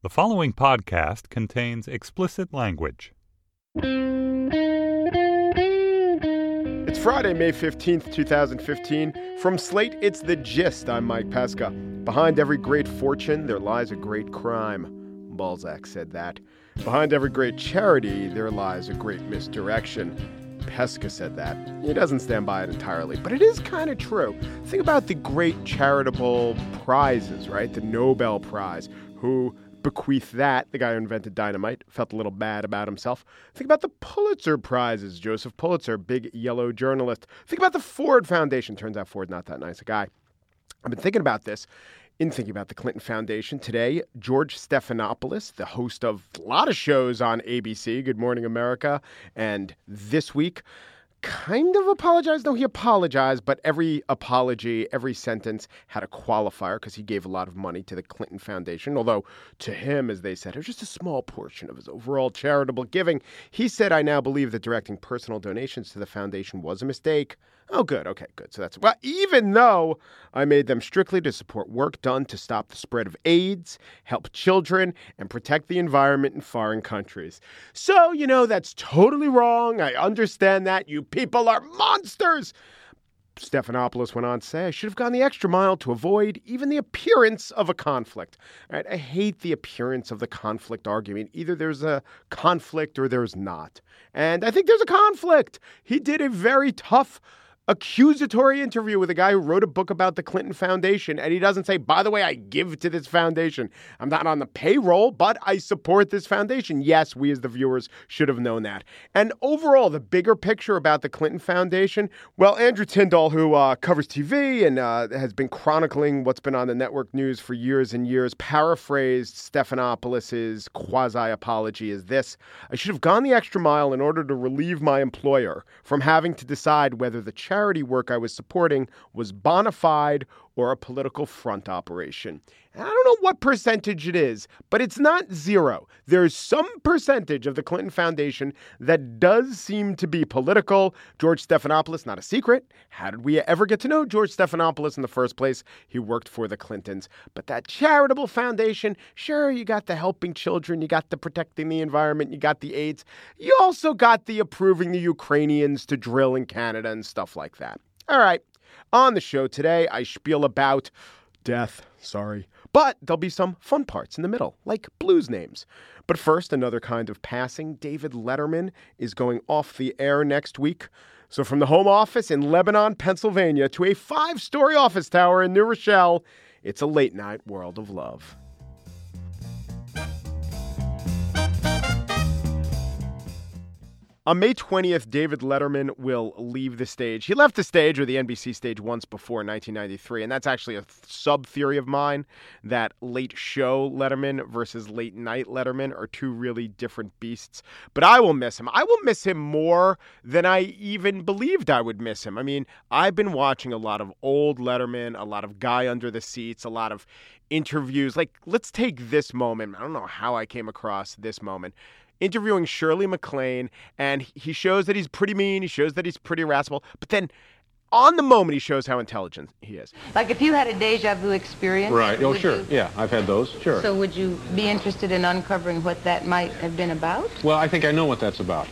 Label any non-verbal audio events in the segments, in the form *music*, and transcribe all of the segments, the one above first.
The following podcast contains explicit language. It's Friday, May 15th, 2015. From Slate, it's The Gist. I'm Mike Pesca. Behind every great fortune, there lies a great crime. Balzac said that. Behind every great charity, there lies a great misdirection. Pesca said that. He doesn't stand by it entirely, but it is kind of true. Think about the great charitable prizes, right? The Nobel Prize, who bequeath that. The guy who invented dynamite felt a little bad about himself. Think about the Pulitzer Prizes. Joseph Pulitzer, big yellow journalist. Think about the Ford Foundation. Turns out Ford not that nice a guy. I've been thinking about this in thinking about the Clinton Foundation today. George Stephanopoulos, the host of a lot of shows on ABC, Good Morning America, and this week kind of apologized. No, he apologized, but every apology, every sentence had a qualifier because he gave a lot of money to the Clinton Foundation. Although to him, as they said, it was just a small portion of his overall charitable giving. He said, I now believe that directing personal donations to the foundation was a mistake. Oh, good. Okay, good. So that's well, even though I made them strictly to support work done to stop the spread of AIDS, help children, and protect the environment in foreign countries. So, you know, that's totally wrong. I understand that. You people are monsters. Stephanopoulos went on to say, I should have gone the extra mile to avoid even the appearance of a conflict. Right? I hate the appearance of the conflict argument. Either there's a conflict or there's not. And I think there's a conflict. He did a very tough accusatory interview with a guy who wrote a book about the Clinton Foundation. And he doesn't say, by the way, I give to this foundation. I'm not on the payroll, but I support this foundation. Yes, we as the viewers should have known that. And overall, the bigger picture about the Clinton Foundation, well, Andrew Tyndall, who uh, covers TV and uh, has been chronicling what's been on the network news for years and years, paraphrased Stephanopoulos' quasi apology as this I should have gone the extra mile in order to relieve my employer from having to decide whether the charity work I was supporting was bona fide or a political front operation. I don't know what percentage it is, but it's not zero. There's some percentage of the Clinton Foundation that does seem to be political. George Stephanopoulos, not a secret. How did we ever get to know George Stephanopoulos in the first place? He worked for the Clintons. But that charitable foundation, sure, you got the helping children, you got the protecting the environment, you got the AIDS. You also got the approving the Ukrainians to drill in Canada and stuff like that. All right. On the show today, I spiel about death. Sorry. But there'll be some fun parts in the middle, like blues names. But first, another kind of passing. David Letterman is going off the air next week. So, from the home office in Lebanon, Pennsylvania, to a five story office tower in New Rochelle, it's a late night world of love. On May 20th, David Letterman will leave the stage. He left the stage or the NBC stage once before in 1993, and that's actually a sub theory of mine that late show Letterman versus late night Letterman are two really different beasts. But I will miss him. I will miss him more than I even believed I would miss him. I mean, I've been watching a lot of old Letterman, a lot of Guy Under the Seats, a lot of interviews. Like, let's take this moment. I don't know how I came across this moment interviewing Shirley MacLaine, and he shows that he's pretty mean. He shows that he's pretty irascible, but then on the moment he shows how intelligent he is. Like if you had a deja vu experience. Right. Oh, sure. you- Yeah, I've had those. Sure. So would you be interested in uncovering what that might have been about? well, I think I know what that's about.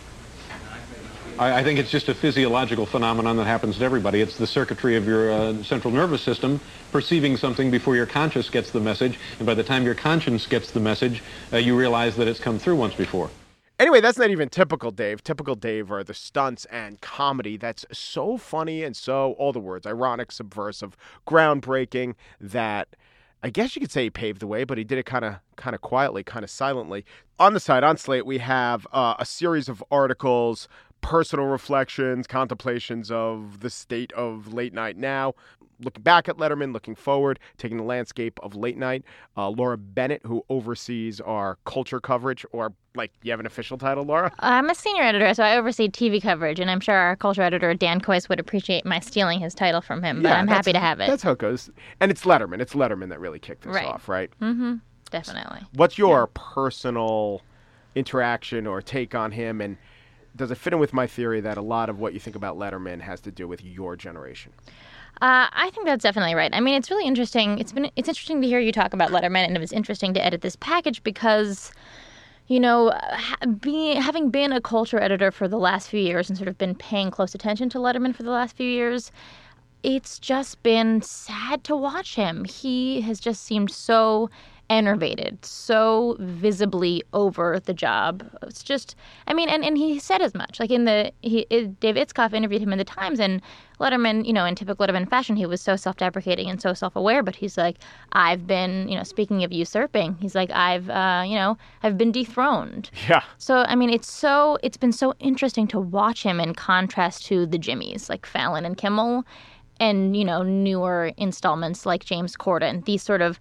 I, I think it's just a physiological phenomenon that happens to everybody. It's the circuitry of your uh, central nervous system perceiving something before your conscious gets the message, and by the time your conscience gets the message, uh, you realize that it's come through once before. Anyway, that's not even typical Dave. Typical Dave are the stunts and comedy that's so funny and so, all the words, ironic, subversive, groundbreaking that I guess you could say he paved the way, but he did it kind of kind of quietly, kind of silently. On the side, on Slate, we have uh, a series of articles, personal reflections, contemplations of the state of late night now, looking back at Letterman, looking forward, taking the landscape of late night. Uh, Laura Bennett, who oversees our culture coverage, or like, you have an official title, Laura? I'm a senior editor, so I oversee TV coverage, and I'm sure our culture editor Dan Kois would appreciate my stealing his title from him. But I'm happy to have it. That's how it goes. And it's Letterman. It's Letterman that really kicked this Right. off, right? Mm-hmm. Definitely. What's your personal interaction or take on him? And does it fit in with my theory that a lot of what you think about Letterman has to do with your generation? Uh, I think that's definitely right. I mean, it's really interesting. It's been it's interesting to hear you talk about Letterman, and it was interesting to edit this package because, you know, ha- being having been a culture editor for the last few years and sort of been paying close attention to Letterman for the last few years, it's just been sad to watch him. He has just seemed so enervated, so visibly over the job. It's just, I mean, and, and he said as much. Like in the, he, it, Dave Itzkoff interviewed him in the Times, and Letterman, you know, in typical Letterman fashion, he was so self deprecating and so self aware, but he's like, I've been, you know, speaking of usurping, he's like, I've, uh, you know, I've been dethroned. Yeah. So, I mean, it's so, it's been so interesting to watch him in contrast to the Jimmys, like Fallon and Kimmel. And, you know, newer installments like James Corden, these sort of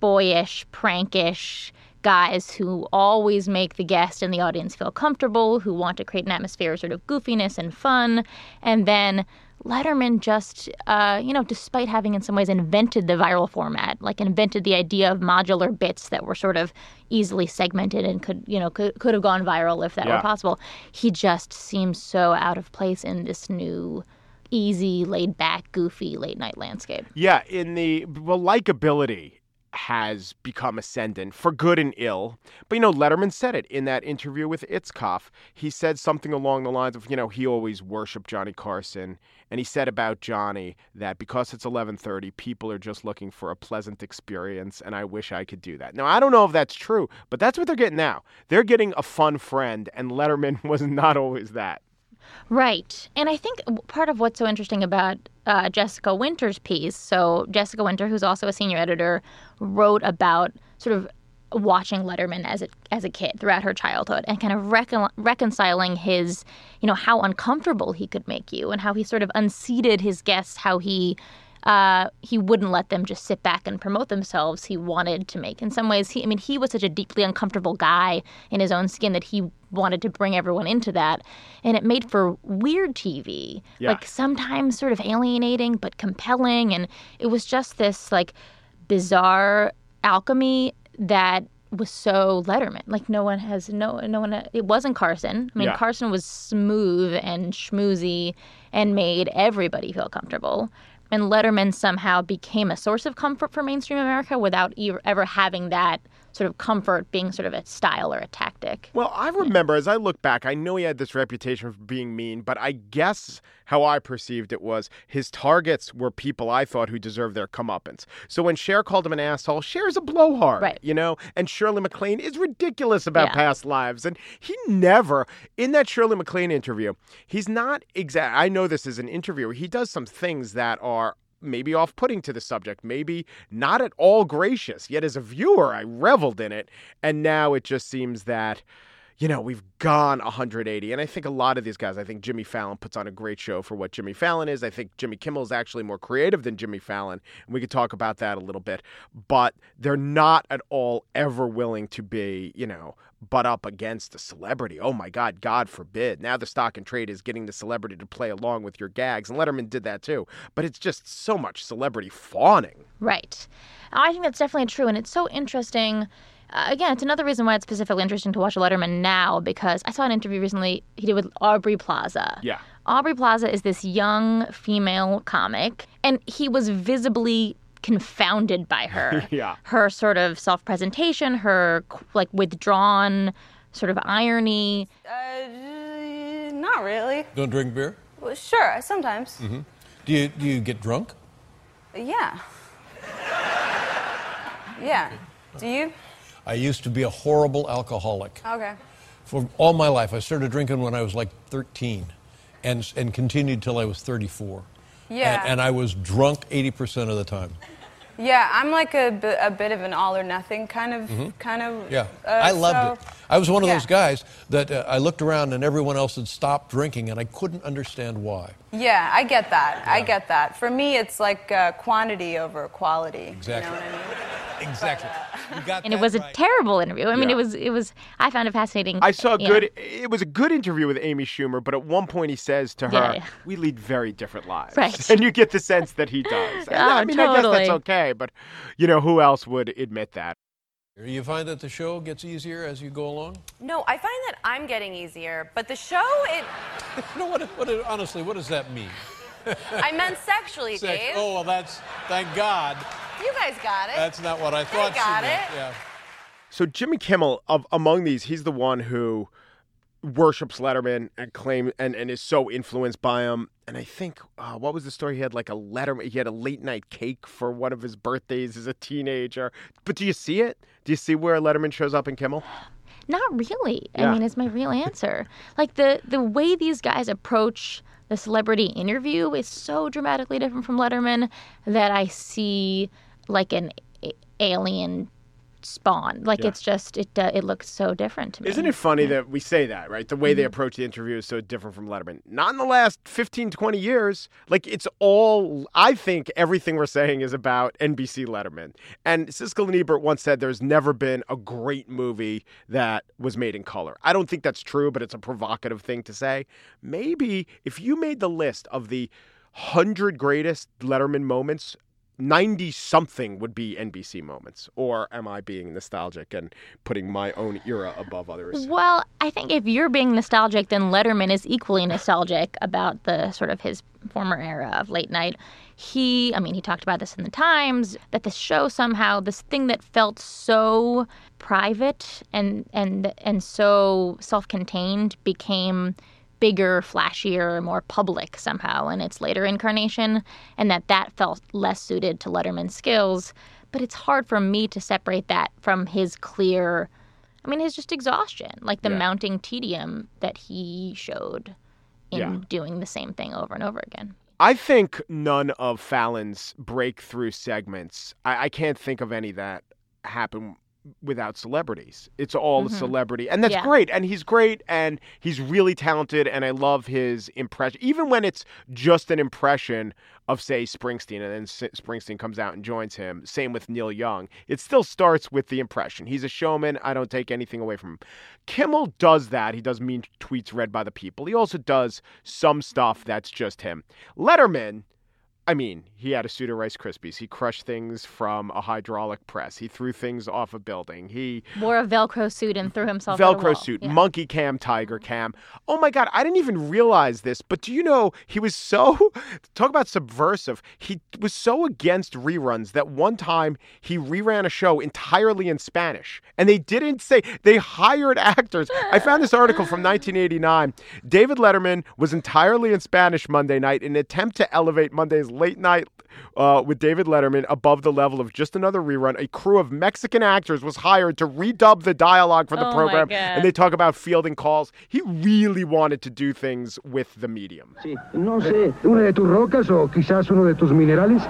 boyish, prankish guys who always make the guest and the audience feel comfortable, who want to create an atmosphere of sort of goofiness and fun. And then Letterman just, uh, you know, despite having in some ways invented the viral format, like invented the idea of modular bits that were sort of easily segmented and could, you know, could, could have gone viral if that Yeah. were possible, he just seems so out of place in this new, easy, laid back, goofy late night landscape. Yeah, in the well, likability has become ascendant for good and ill. But you know, Letterman said it in that interview with Itzkoff. He said something along the lines of, you know, he always worshipped Johnny Carson, and he said about Johnny that because it's 11:30, people are just looking for a pleasant experience, and I wish I could do that. Now, I don't know if that's true, but that's what they're getting now. They're getting a fun friend, and Letterman *laughs* was not always that. Right. And I think part of what's so interesting about uh, Jessica Winter's piece, so Jessica Winter, who's also a senior editor, wrote about sort of watching Letterman as a as a kid throughout her childhood and kind of recon- reconciling his, you know, how uncomfortable he could make you and how he sort of unseated his guests, how he uh, he wouldn't let them just sit back and promote themselves. He wanted to make, in some ways, he, I mean, he was such a deeply uncomfortable guy in his own skin that he wanted to bring everyone into that. And it made for weird TV, Yeah. like sometimes sort of alienating, but compelling. And it was just this like bizarre alchemy that was so Letterman. Like no one has no no one. It wasn't Carson. I mean, Yeah. Carson was smooth and schmoozy and made everybody feel comfortable. And Letterman somehow became a source of comfort for mainstream America without ever having that sort of comfort being sort of a style or a tactic. Well, I remember as I look back, I know he had this reputation for being mean, but I guess how I perceived it was his targets were people I thought who deserved their comeuppance. So when Cher called him an asshole, Cher's a blowhard, Right. you know? And Shirley MacLaine is ridiculous about Yeah. past lives. And he never, in that Shirley MacLaine interview, he's not exact. I know this is an interviewer. He does some things that are maybe off putting to the subject, maybe not at all gracious. Yet as a viewer, I reveled in it. And now it just seems that, you know, we've gone 180. And I think a lot of these guys, I think Jimmy Fallon puts on a great show for what Jimmy Fallon is. I think Jimmy Kimmel is actually more creative than Jimmy Fallon. And we could talk about that a little bit. But they're not at all ever willing to be, you know, butt up against a celebrity. Oh my God, God forbid. Now the stock and trade is getting the celebrity to play along with your gags. And Letterman did that too. But it's just so much celebrity fawning. Right. I think that's definitely true. And it's so interesting. Uh, again, it's another reason why it's specifically interesting to watch Letterman now because I saw an interview recently he did with Aubrey Plaza. Yeah. Aubrey Plaza is this young female comic, and he was visibly confounded by her. *laughs* Yeah. Her sort of self presentation, her like withdrawn sort of irony. Uh, not really. Don't drink beer? Well, sure, sometimes. Mm-hmm. Do you do you get drunk? Yeah. Yeah. Do you? I used to be a horrible alcoholic. Okay. For all my life, I started drinking when I was like 13, and and continued till I was 34. Yeah. And, and I was drunk 80% of the time. Yeah, I'm like a, a bit of an all or nothing kind of kind of. Mm-hmm. Yeah, uh, I loved so- it. I was one of yeah. those guys that uh, I looked around and everyone else had stopped drinking, and I couldn't understand why. Yeah, I get that. I get that. For me, it's like uh, quantity over quality. Exactly. You know what I mean? *laughs* Exactly. You got And it that was a terrible interview. I mean, Yeah. it was, it was, I found it fascinating. I saw a Yeah. good. It was a good interview with Amy Schumer, but at one point he says to her, Yeah, yeah. "We lead very different lives," Right. *laughs* and you get the sense that he does. *laughs* Oh, I mean, I guess that's okay, but you know, who else would admit that? You find that the show gets easier as you go along? No, I find that I'm getting easier, but the show, it. You know what? what honestly, what does that mean? I meant sexually, Sex- Dave. Oh, well, that's thank God. You guys got it. That's not what I thought got she it. Yeah. So Jimmy Kimmel, of among these, he's the one who worships Letterman and claim and, and is so influenced by him. And I think uh, what was the story? He had like a Letterman. He had a late night cake for one of his birthdays as a teenager. But do you see it? Do you see where Letterman shows up in Kimmel? Not really. Yeah. I mean, it's my real *laughs* answer. like the the way these guys approach the celebrity interview is so dramatically different from Letterman that I see like an a- alien spawn. Like Yeah. it's just it uh, it looks so different to me. Isn't it funny that we say that, right? The way they approach the interview is so different from Letterman. Not in the last 15, 20 years. Like, it's all, I think everything we're saying is about NBC Letterman. And Siskel and Ebert once said there's never been a great movie that was made in color. I don't think that's true, but it's a provocative thing to say. Maybe if you made the list of the 100 greatest Letterman moments, 90 something would be NBC moments. Or am I being nostalgic and putting my own era above others? Well, I think if you're being nostalgic, then Letterman is equally nostalgic about the sort of his former era of late night. He, I mean, he talked about this in the Times that the show somehow, this thing that felt so private and and and so self-contained, became bigger, flashier, more public somehow in its later incarnation, and that that felt less suited to Letterman's skills. But it's hard for me to separate that from his clear I mean, his just exhaustion, like the Yeah. mounting tedium that he showed in Yeah. doing the same thing over and over again. I think none of Fallon's breakthrough segments, I, I can't think of any that happen without celebrities. It's all a mm-hmm. celebrity. And that's Yeah. great. And he's great and he's really talented. And I love his impression. Even when it's just an impression of, say, Springsteen, and then S- Springsteen comes out and joins him. Same with Neil Young. It still starts with the impression. He's a showman. I don't take anything away from him. Kimmel does that. He does mean tweets read by the people. He also does some stuff that's just him. Letterman, I mean, he had a suit of Rice Krispies. He crushed things from a hydraulic press. He threw things off a building. He Wore a Velcro suit and threw himself Velcro suit, Yeah. monkey cam, tiger cam. Oh my God, I didn't even realize this, but do you know he was so, *laughs* talk about subversive, he was so against reruns that one time he reran a show entirely in Spanish. And they didn't say, they hired actors. I found this article from 1989. David Letterman was entirely in Spanish Monday night in an attempt to elevate Monday's late night uh, with David Letterman above the level of just another rerun. A crew of Mexican actors was hired to redub the dialogue for the Oh my program, God. and they talk about fielding calls. He really wanted to do things with the medium. Sí, no sé, una de tus rocas o quizás uno de tus minerales.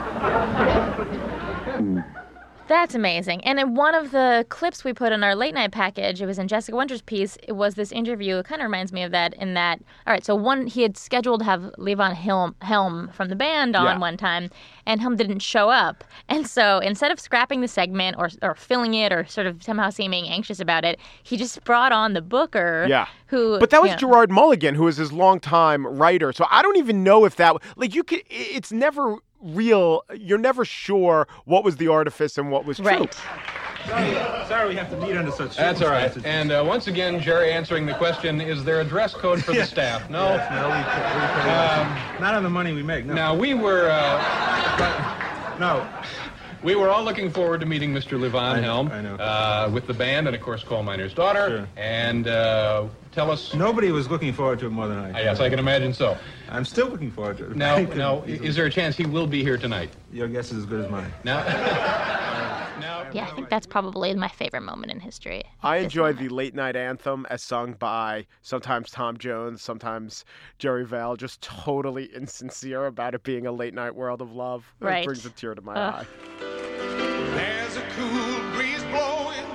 That's amazing. And in one of the clips we put in our late night package, it was in Jessica Winter's piece, it was this interview. It kind of reminds me of that in that, all right, so one, he had scheduled to have Levon Helm, Helm from the band on Yeah. one time, and Helm didn't show up. And so instead of scrapping the segment or, or filling it or sort of somehow seeming anxious about it, he just brought on the booker. Yeah. Who, But that was you know- Gerard Mulligan, who was his longtime writer. So I don't even know if that like you could. It's never real. You're never sure what was the artifice and what was true. Right. Sorry we have to meet under such That's all right. And uh, once again, Jerry answering the question, is there a dress code for the staff? No. Yes, no, we, we, we, not on the money we make. No. Now, we were, uh, no. we were all looking forward to meeting Mr. Levon I Helm I know. Uh, with the band and, of course, Coal Miner's Daughter. Sure. And uh, tell us... Nobody was looking forward to it more than I. Uh, yes, I can imagine so. I'm still looking forward to it. Now, I now, is there a chance he will be here tonight? Your guess is as good as mine. Now, *laughs* now, Yeah, I think that's probably my favorite moment in history. I enjoy moment. the late night anthem as sung by sometimes Tom Jones, sometimes Jerry Vale, just totally insincere about it being a late night world of love. It Right. brings a tear to my Ugh. eye. There's a cool breeze blowing.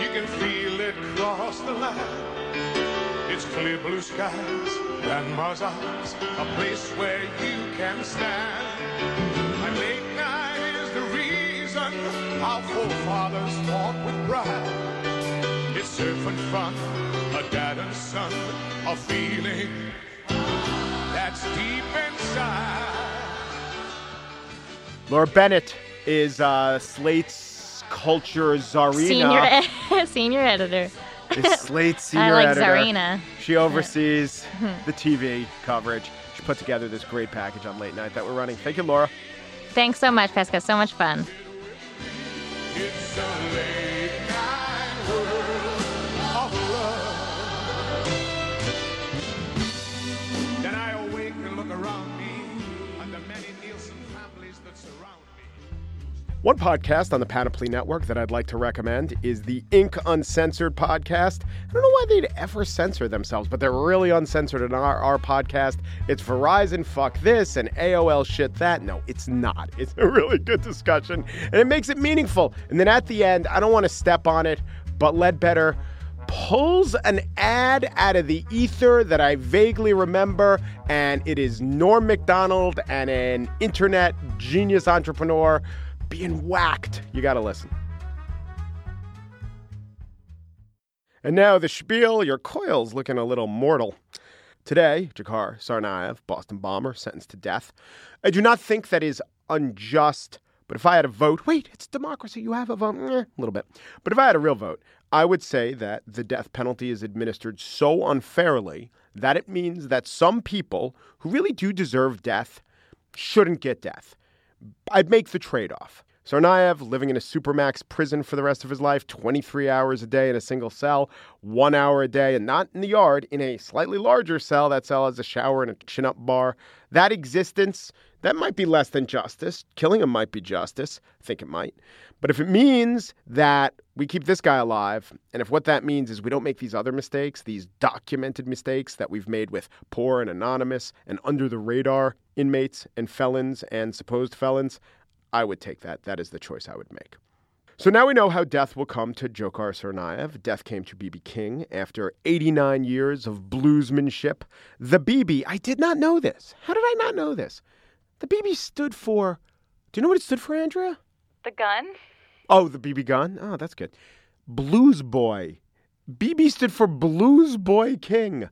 You can feel it cross the line. It's clear blue skies and Mars eyes, a place where you can stand. And late night is the reason our forefathers fought with pride. It's surf and fun, a dad and son, a feeling that's deep inside. Laura Bennett is uh, Slate's culture czarina. Senior, ed- *laughs* senior editor. Is *laughs* Slate's senior I like editor. Zarina. She oversees *laughs* the TV coverage. She put together this great package on late night that we're running. Thank you, Laura. Thanks so much, Pesca. So much fun. One podcast on the Panoply Network that I'd like to recommend is the Inc. Uncensored podcast. I don't know why they'd ever censor themselves, but they're really uncensored in our, our podcast. It's Verizon fuck this and AOL shit that. No, it's not. *laughs* It's a really good discussion and it makes it meaningful. And then at the end, I don't want to step on it, but Ledbetter pulls an ad out of the ether that I vaguely remember, and it is Norm MacDonald and an internet genius entrepreneur being whacked. You got to listen. And now the spiel. Your coil's looking a little mortal. Today, Dzhokhar Tsarnaev, Boston bomber, sentenced to death. I do not think that is unjust, but if I had a vote, wait, it's democracy, you have a vote, eh, a little bit. But if I had a real vote, I would say that the death penalty is administered so unfairly that it means that some people who really do deserve death shouldn't get death. I'd make the trade off. Tsarnaev living in a supermax prison for the rest of his life, 23 hours a day in a single cell, one hour a day, and not in the yard, in a slightly larger cell. That cell has a shower and a chin up bar. That existence, that might be less than justice. Killing him might be justice. I think it might. But if it means that we keep this guy alive, and if what that means is we don't make these other mistakes, these documented mistakes that we've made with poor and anonymous and under the radar inmates and felons and supposed felons, I would take that. That is the choice I would make. So now we know how death will come to Dzhokhar Tsarnaev. Death came to BB King after 89 years of bluesmanship. The BB, I did not know this. How did I not know this? The BB stood for, do you know what it stood for, Andrea? The gun? Oh, the BB gun? Oh, that's good. Blues Boy. BB stood for Blues Boy King.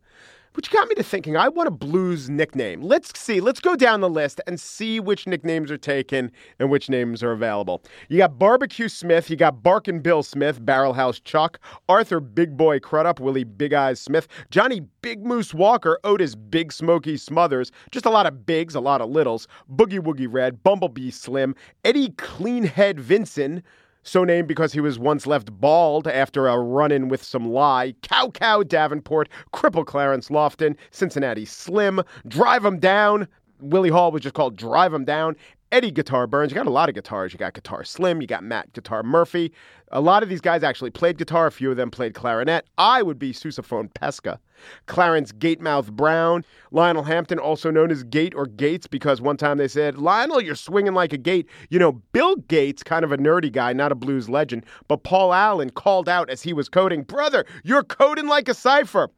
Which got me to thinking, I want a blues nickname. Let's see, let's go down the list and see which nicknames are taken and which names are available. You got Barbecue Smith, you got Barkin' Bill Smith, Barrelhouse Chuck, Arthur Big Boy Crudup, Willie Big Eyes Smith, Johnny Big Moose Walker, Otis Big Smoky Smothers, just a lot of bigs, a lot of littles, Boogie Woogie Red, Bumblebee Slim, Eddie Cleanhead Vinson, so named because he was once left bald after a run in with some lye. Cow Cow Davenport, Cripple Clarence Lofton, Cincinnati Slim, Drive 'em Down. Willie Hall was just called Drive 'em Down. Eddie Guitar Burns. You got a lot of guitars. You got Guitar Slim. You got Matt Guitar Murphy. A lot of these guys actually played guitar. A few of them played clarinet. I would be sousaphone Pesca. Clarence Gatemouth Brown. Lionel Hampton, also known as Gate or Gates, because one time they said, Lionel, you're swinging like a gate. You know, Bill Gates, kind of a nerdy guy, not a blues legend, but Paul Allen called out as he was coding, Brother, you're coding like a cipher.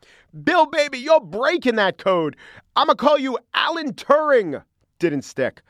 Bill, baby, you're breaking that code. I'm going to call you Alan Turing. Didn't stick.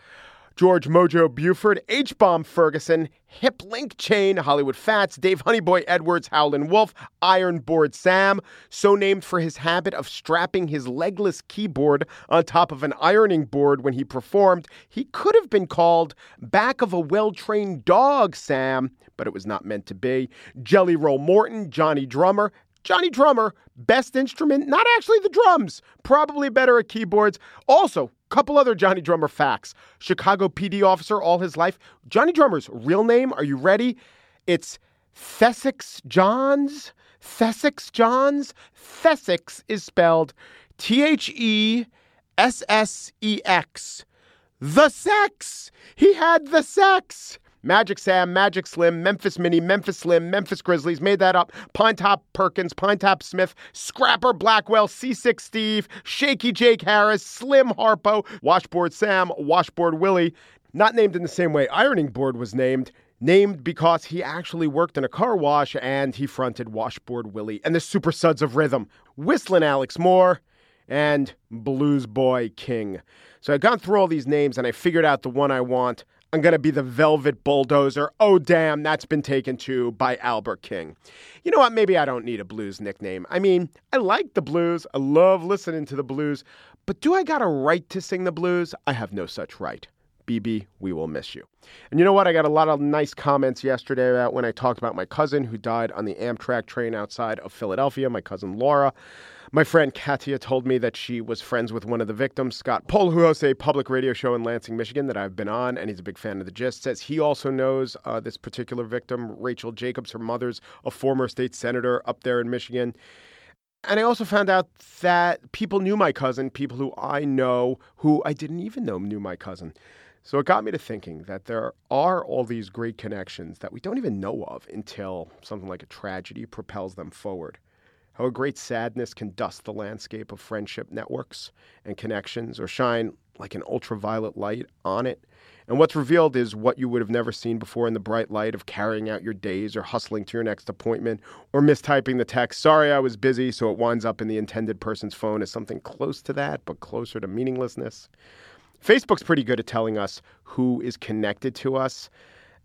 George Mojo Buford, H Bomb Ferguson, Hip Linkchain, Hollywood Fats, Dave Honeyboy Edwards, Howlin' Wolf, Iron Board Sam, so named for his habit of strapping his legless keyboard on top of an ironing board when he performed. He could have been called Back of a Well Trained Dog Sam, but it was not meant to be. Jelly Roll Morton, Johnny Drummer, Johnny Drummer, best instrument, not actually the drums, probably better at keyboards. Also, couple other Johnny Drummer facts. Chicago PD officer all his life. Johnny Drummer's real name, are you ready? It's Thessex Johns. Thessex Johns. Thessex is spelled T H E S S E X. The sex. He had the sex. Magic Sam, Magic Slim, Memphis Minnie, Memphis Slim, Memphis Grizzlies, made that up. Pinetop Perkins, Pinetop Smith, Scrapper Blackwell, C6 Steve, Shaky Jake Harris, Slim Harpo, Washboard Sam, Washboard Willie. Not named in the same way Ironing Board was named. Named because he actually worked in a car wash and he fronted Washboard Willie and the Super Suds of Rhythm, Whistling Alex Moore, and Blues Boy King. So I've gone through all these names and I figured out the one I want. I'm going to be the Velvet Bulldozer. Oh, damn, that's been taken too by Albert King. You know what? Maybe I don't need a blues nickname. I mean, I like the blues. I love listening to the blues. But do I got a right to sing the blues? I have no such right. BB, we will miss you. And you know what? I got a lot of nice comments yesterday about when I talked about my cousin who died on the Amtrak train outside of Philadelphia, my cousin Laura. My friend Katia told me that she was friends with one of the victims, Scott Pohl, who hosts a public radio show in Lansing, Michigan, that I've been on, and he's a big fan of the gist. Says he also knows uh, this particular victim, Rachel Jacobs. Her mother's a former state senator up there in Michigan. And I also found out that people knew my cousin, people who I know who I didn't even know knew my cousin. So it got me to thinking that there are all these great connections that we don't even know of until something like a tragedy propels them forward. How a great sadness can dust the landscape of friendship networks and connections or shine like an ultraviolet light on it. And what's revealed is what you would have never seen before in the bright light of carrying out your days or hustling to your next appointment or mistyping the text, sorry, I was busy, so it winds up in the intended person's phone as something close to that, but closer to meaninglessness. Facebook's pretty good at telling us who is connected to us.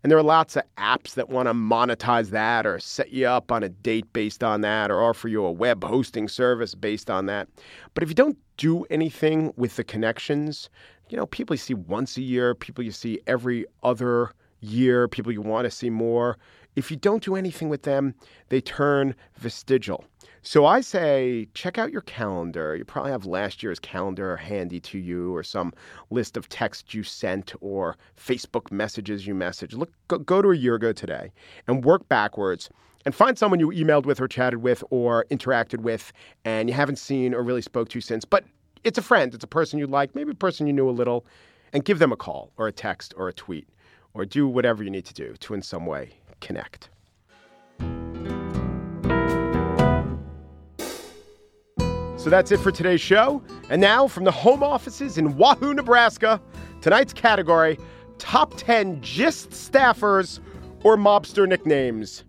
And there are lots of apps that want to monetize that or set you up on a date based on that or offer you a web hosting service based on that. But if you don't do anything with the connections, you know, people you see once a year, people you see every other year, people you want to see more, if you don't do anything with them, they turn vestigial. So I say, check out your calendar. You probably have last year's calendar handy to you, or some list of texts you sent, or Facebook messages you messaged. Look, go, go to a year ago today and work backwards and find someone you emailed with, or chatted with, or interacted with, and you haven't seen or really spoke to since. But it's a friend, it's a person you like, maybe a person you knew a little, and give them a call, or a text, or a tweet, or do whatever you need to do to, in some way, connect. So that's it for today's show. And now, from the home offices in Wahoo, Nebraska, tonight's category Top 10 GIST staffers or mobster nicknames.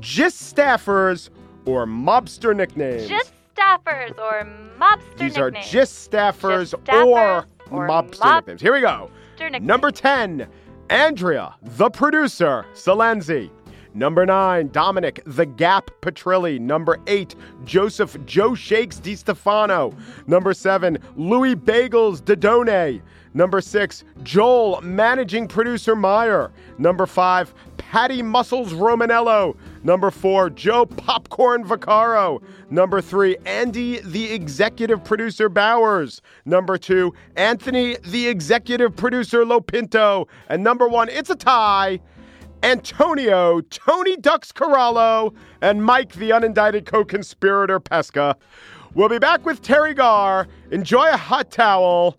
GIST staffers or mobster nicknames. Just staffers or mobster These nicknames. are GIST staffers, Gist staffers or, or mobster mob- nicknames. Here we go. nicknames. Number 10, Andrea, the producer, Silenzi. Number 9, Dominic, the Gap Petrilli. Number 8, Joseph Joe Shakes Di Stefano. Number 7, Louis Bagels Daidone. Number 6, Joel, managing producer Meyer. Number 5, Patty Muscles Romanello. Number 4, Joe Popcorn Vaccaro. Number 3, Andy, the executive producer Bowers. Number 2, Anthony, the executive producer Lopinto. And number 1, it's a tie. Antonio, Tony Ducks Corallo, and Mike, the unindicted co conspirator Pesca. We'll be back with Teri Garr. Enjoy a hot towel.